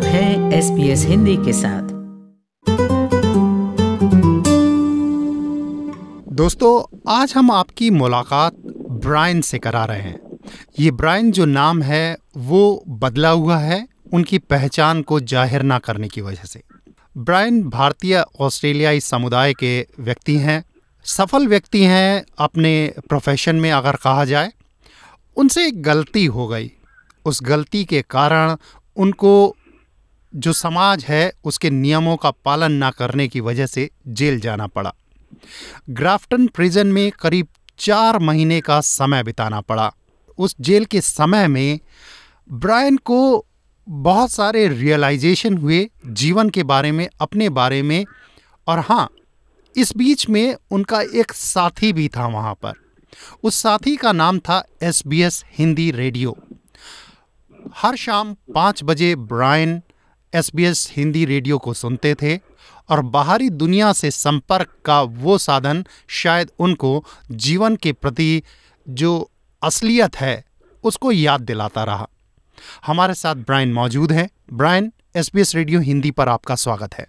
आप हैं S P S Hindi के साथ। दोस्तों, आज हम आपकी मुलाकात ब्रायन से करा रहे हैं। ये ब्रायन जो नाम है, वो बदला हुआ है उनकी पहचान को ज़ाहिर ना करने की वजह से। ब्रायन भारतीय ऑस्ट्रेलियाई समुदाय के व्यक्ति हैं। सफल व्यक्ति हैं अपने प्रोफेशन में अगर कहा जाए। उनसे एक गलती हो गई। उस गलती के कारण उनको जो समाज है, उसके नियमों का पालन ना करने की वजह से जेल जाना पड़ा। ग्राफ्टन प्रिजन में करीब चार महीने का समय बिताना पड़ा। उस जेल के समय में ब्रायन को बहुत सारे रियलाइजेशन हुए जीवन के बारे में, अपने बारे में, और हाँ इस बीच में उनका एक साथी भी था वहाँ पर। उस साथी का नाम था S B S Hindi radio. हर शाम पाँच बजे Brian S B S Hindi radio को सुनते थे और बाहरी दुनिया से संपर्क का वो साधन शायद उनको जीवन के प्रति जो असलियत है उसको याद दिलाता रहा। हमारे साथ ब्रायन मौजूद हैं। Brian S B S radio Hindi पर आपका स्वागत है।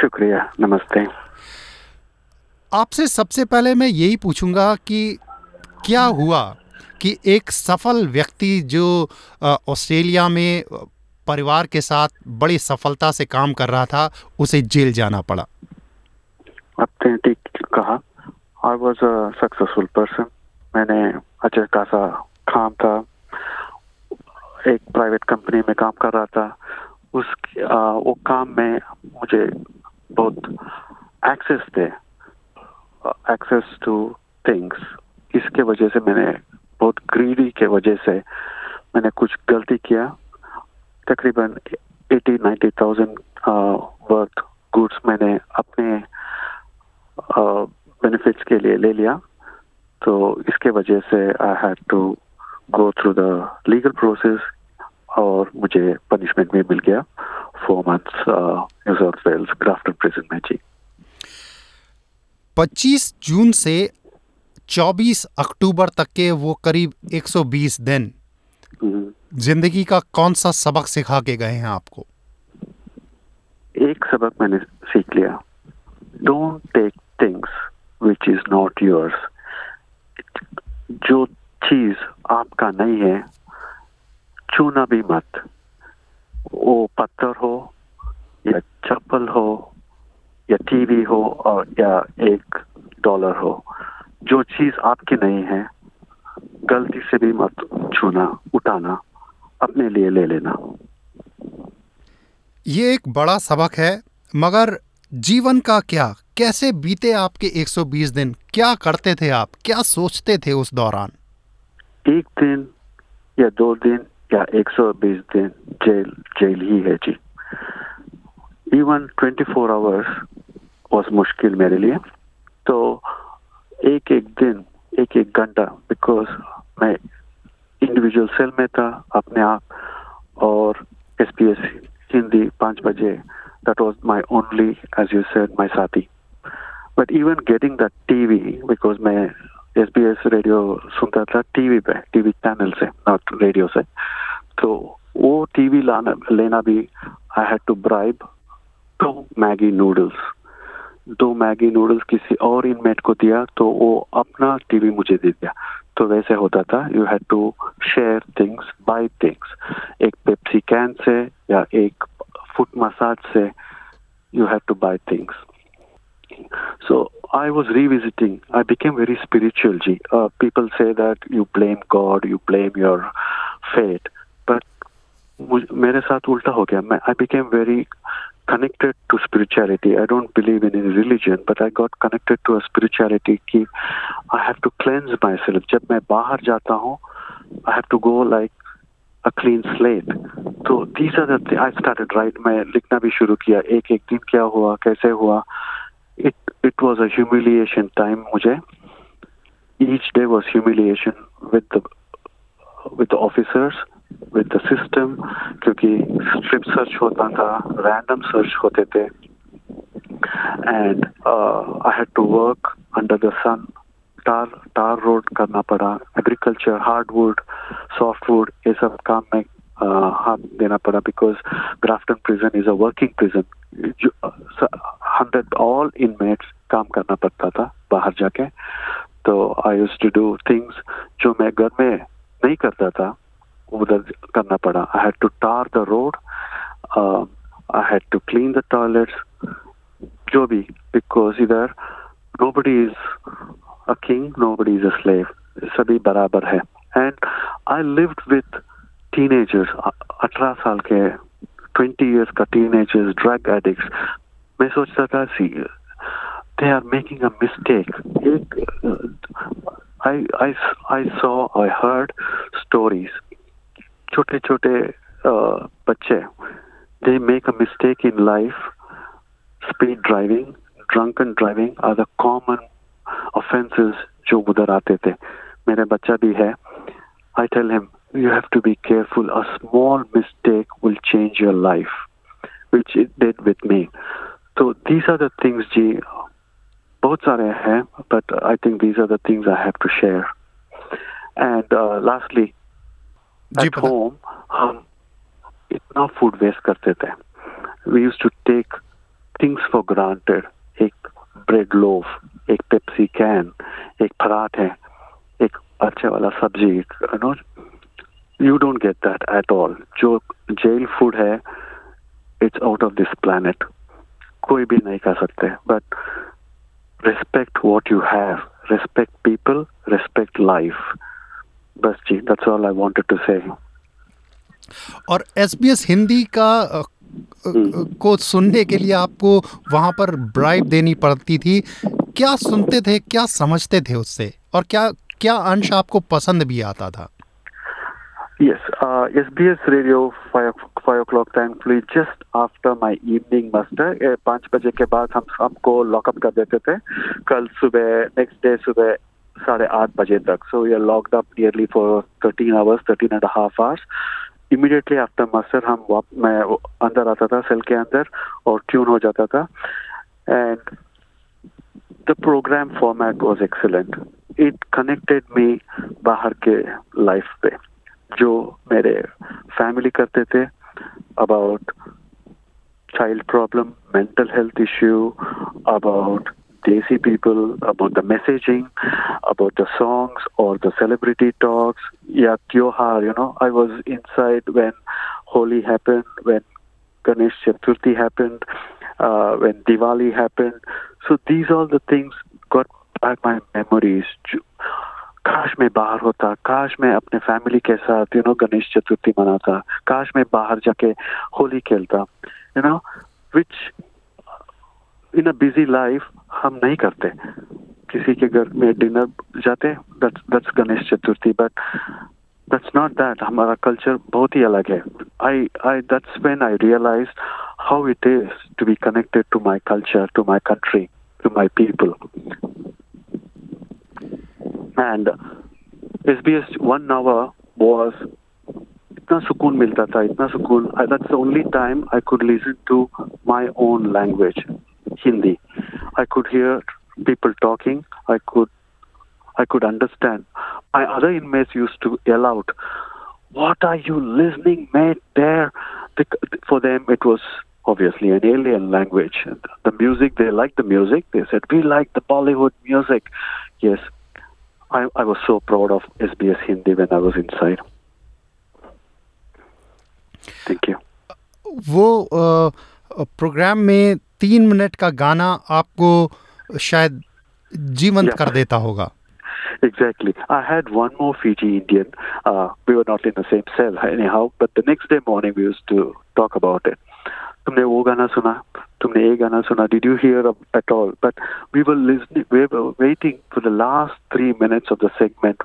शुक्रिया नमस्ते। आपसे सबसे पहले मैं यही पूछूँगा कि क्या हुआ कि एक सफल व्यक्ति जो ऑस्ट्रेलिया में परिवार के साथ बड़ी सफलता से काम कर रहा था उसे जेल जाना पड़ा। आपने कहा I was a successful person मैंने अच्छा खासा काम था एक प्राइवेट कंपनी में काम कर रहा था। उस आ, वो काम में मुझे बहुत एक्सेस थे। एक्सेस टू थिंग्स इसके वजह से मैंने बहुत ग्रीडी के वजह से मैंने कुछ गलती किया। तकरीबन eighty ninety thousand worth goods मैंने अपने बेनिफिट्स के लिए ले लिया तो इसके वजह से I had to go through the legal process और मुझे पनिशमेंट भी मिल गया four months New South Wales Grafton prison में, जी 25 जून से 24 अक्टूबर तक के वो करीब 120 दिन। ज़िंदगी का कौन सा सबक सिखा के गए हैं आपको? एक सबक मैंने सीख लिया। Don't take things which is not yours जो चीज़ आपका नहीं है छूना भी मत। वो पत्थर हो या चप्पल हो या टीवी हो और या एक डॉलर हो। जो चीज़ आपकी नहीं है गलती से भी मत छूना उठाना अपने लिए ले लेना। ये एक बड़ा सबक है मगर जीवन का क्या? कैसे बीते आपके 120 दिन? क्या करते थे आप? क्या सोचते थे उस दौरान? एक दिन या दो दिन या 120 दिन जेल जेल ही है जी। इवन 24 फोर आवर्स मुश्किल मेरे लिए। तो एक एक दिन एक एक घंटा बिकॉज़ मैं इंडिविजुअल सेल में था, अपने आप और एस पी एस हिंदी पाँच बजे that was my only as you said my साथी। But even getting the TV because मैं एस बी एस रेडियो सुनता था टीवी पे टीवी चैनल से नॉट रेडियो से तो वो टीवी लाना, लेना भी I had to bribe to Maggi noodles दो मैगी नूडल्स किसी और इनमेट को दिया तो वो अपना टीवी मुझे दे दिया। तो वैसे होता था you had to share things buy things एक पेप्सी कैन से या एक फुट मसाज से you had to buy things so I was revisiting I became very spiritual ji people से that you blame God you blame your fate but मेरे साथ उल्टा हो गया। मैं I became very connected to spirituality. I don't believe in any religion, but I got connected to a spirituality कि I have to cleanse myself. जब मैं बाहर जाता हूँ, I have to go like a clean slate. तो these are the th- I started write मैं लिखना भी शुरू किया एक एक दिन क्या हुआ कैसे हुआ it it was a humiliation time मुझे each day was humiliation with the with the officers With the system क्योंकि स्ट्रिप सर्च होता था रैंडम सर्च होते थे। And I had to work under the sun tar tar road करना पड़ा। Agriculture hardwood softwood ये सब काम में uh, हाथ देना पड़ा because Grafton prison is a working prison hundred all inmates काम करना पड़ता था बाहर जाके। तो I use to do things जो मैं घर में नहीं करता था। उधर करना पड़ा I had to tar the road I had to clean the toilets जो भी बिकॉज़ इधर nobody is a king, nobody is a slave. सभी बराबर है and I lived with teenagers अठारह साल के ट्वेंटी इयर्स का टीनेजर्स ड्रग एडिक्ट्स मैं सोचता था see they are making a mistake एक I I I saw I heard stories छोटे छोटे बच्चे they make a mistake in life speed driving drunken driving are the common offenses जो उधर आते थे मेरे बच्चा भी है I tell him you have to be careful a small mistake will change your life which it did with me so these are the things जी बहुत सारे हैं but I think these are the things I have to share and uh, lastly at home हम इतना food waste करते थे। We used to take things for granted एक bread loaf एक Pepsi can एक पराठे एक अच्छे वाला सब्ज़ी you know you don't get that at all जो जेल फ़ूड है it's out of this planet कोई भी नहीं कर सकते। But respect what you have respect people respect life बस ji that's all I wanted to say और SBS Hindi का को सुनने के लिए आपको वहाँ पर ब्राइब देनी पड़ती थी। क्या सुनते थे क्या समझते थे उससे? और क्या क्या अंश आपको पसंद भी आता था? Yes, uh, SBS radio five five o'clock thankfully just after my evening muster पाँच बजे के बाद हम हमको लॉकअप कर देते थे। कल सुबह नेक्स्ट डे सुबह साढ़े आठ बजे तक। So we are locked up nearly for thirteen hours thirteen and half hours immediately after muster हम वाप, मैं अंदर आता था सेल के अंदर, और ट्यून हो जाता था। And the program format was excellent it connected me बाहर के लाइफ पे, जो मेरे फैमिली करते थे about child problem mental health issue about Desi people, about the messaging, about the songs or the celebrity talks. Yeah, Tyohar, you know, I was inside when Holi happened, when Ganesh Chaturthi happened, uh, when Diwali happened. So these all the things got back my memories. काश मैं बाहर होता काश मैं अपने family के साथ you know Ganesh Chaturthi मनाता काश मैं बाहर जाके होली खेलता you know which in a busy life हम नहीं करते। किसी के घर में डिनर जाते that's Ganesh Chaturthi but that's not that हमारा कल्चर बहुत ही अलग है। I I that's when I realize how it is to be connected to my culture to my country to my people and S B S one hour was इतना सुकून मिलता था, इतना सुकून। That's only time I could listen to my own language Hindi. I could hear people talking. I could I could understand. My other inmates used to yell out, "What are you listening, mate?" There, for them it was obviously an alien language. The music, they liked the music. They said, "We like the Bollywood music." Yes, I, I was so proud of SBS Hindi when I was inside. Thank you. वो program में तीन minute का गाना आपको शायद जीवंत yeah. कर देता होगा Exactly. I had one more Fiji Indian. Uh, we were not in the same cell anyhow, but the next day morning we used to talk about it. तुमने वो गाना सुना तुमने ये गाना सुना did you hear at all but we were listening we were waiting for the last three minutes of the segment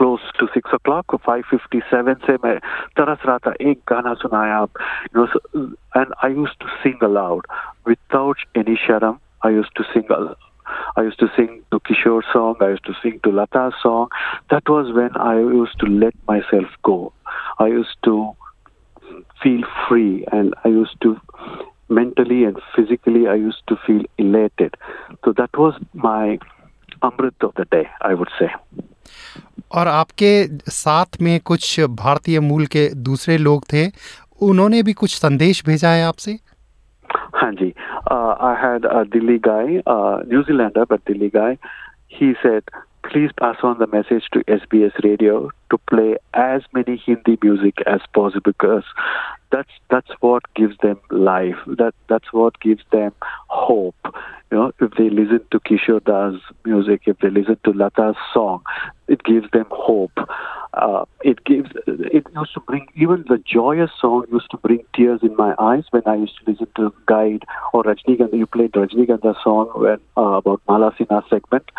Close to six o'clock five fifty seven से मैं तरस रहा था एक गाना सुनाया आप you know and I used to sing aloud without any शर्म I used to sing I used to sing to Kishore song, I used to sing to Lata song. That was when I used to let myself go. I used to feel free and I used to mentally and physically I used to feel elated. So that was my amrit of the day, I would say. और आपके साथ में कुछ भारतीय मूल के दूसरे लोग थे, उन्होंने भी कुछ संदेश भेजा है आपसे? हाँ जी। I had Delhi guy New Zealander but Delhi guy he said please pass on the message to SBS Radio to play as many Hindi music as possible because that's that's what gives them life. That that's what gives them hope. You know, if they listen to Kishore Das music, if they listen to Lata's song, it gives them hope. Uh, it gives. It used to bring even the joyous song used to bring tears in my eyes when I used to listen to Guide or Rajnigandha. You played Rajnigandha song when uh, about Mala Sinha segment.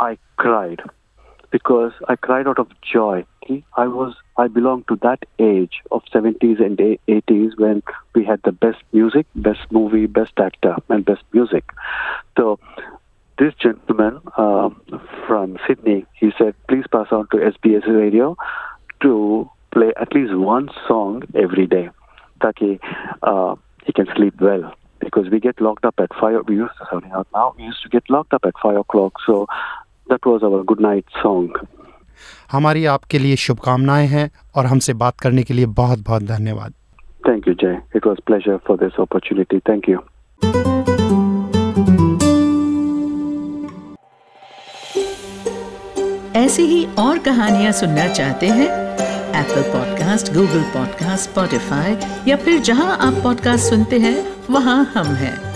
I cried because I cried out of joy. I was I belonged to that age of 70s and 80s when we had the best music, best movie, best actor, and best music. So this gentleman um, from Sydney, he said, please pass on to SBS Radio to play at least one song every day, taki uh, he can sleep well. Because we get locked up at five. We used to sorry now. We used to get locked up at five o'clock. So that was our good night song. हमारी आपके लिए शुभकामनाएँ हैं और हमसे बात करने के लिए बहुत बहुत धन्यवाद। Thank you Jay it was pleasure for this opportunity thank you ऐसी ही और कहानियाँ सुनना चाहते हैं? Apple podcast Google podcast Spotify या फिर जहाँ आप पॉडकास्ट सुनते हैं वहाँ हम हैं।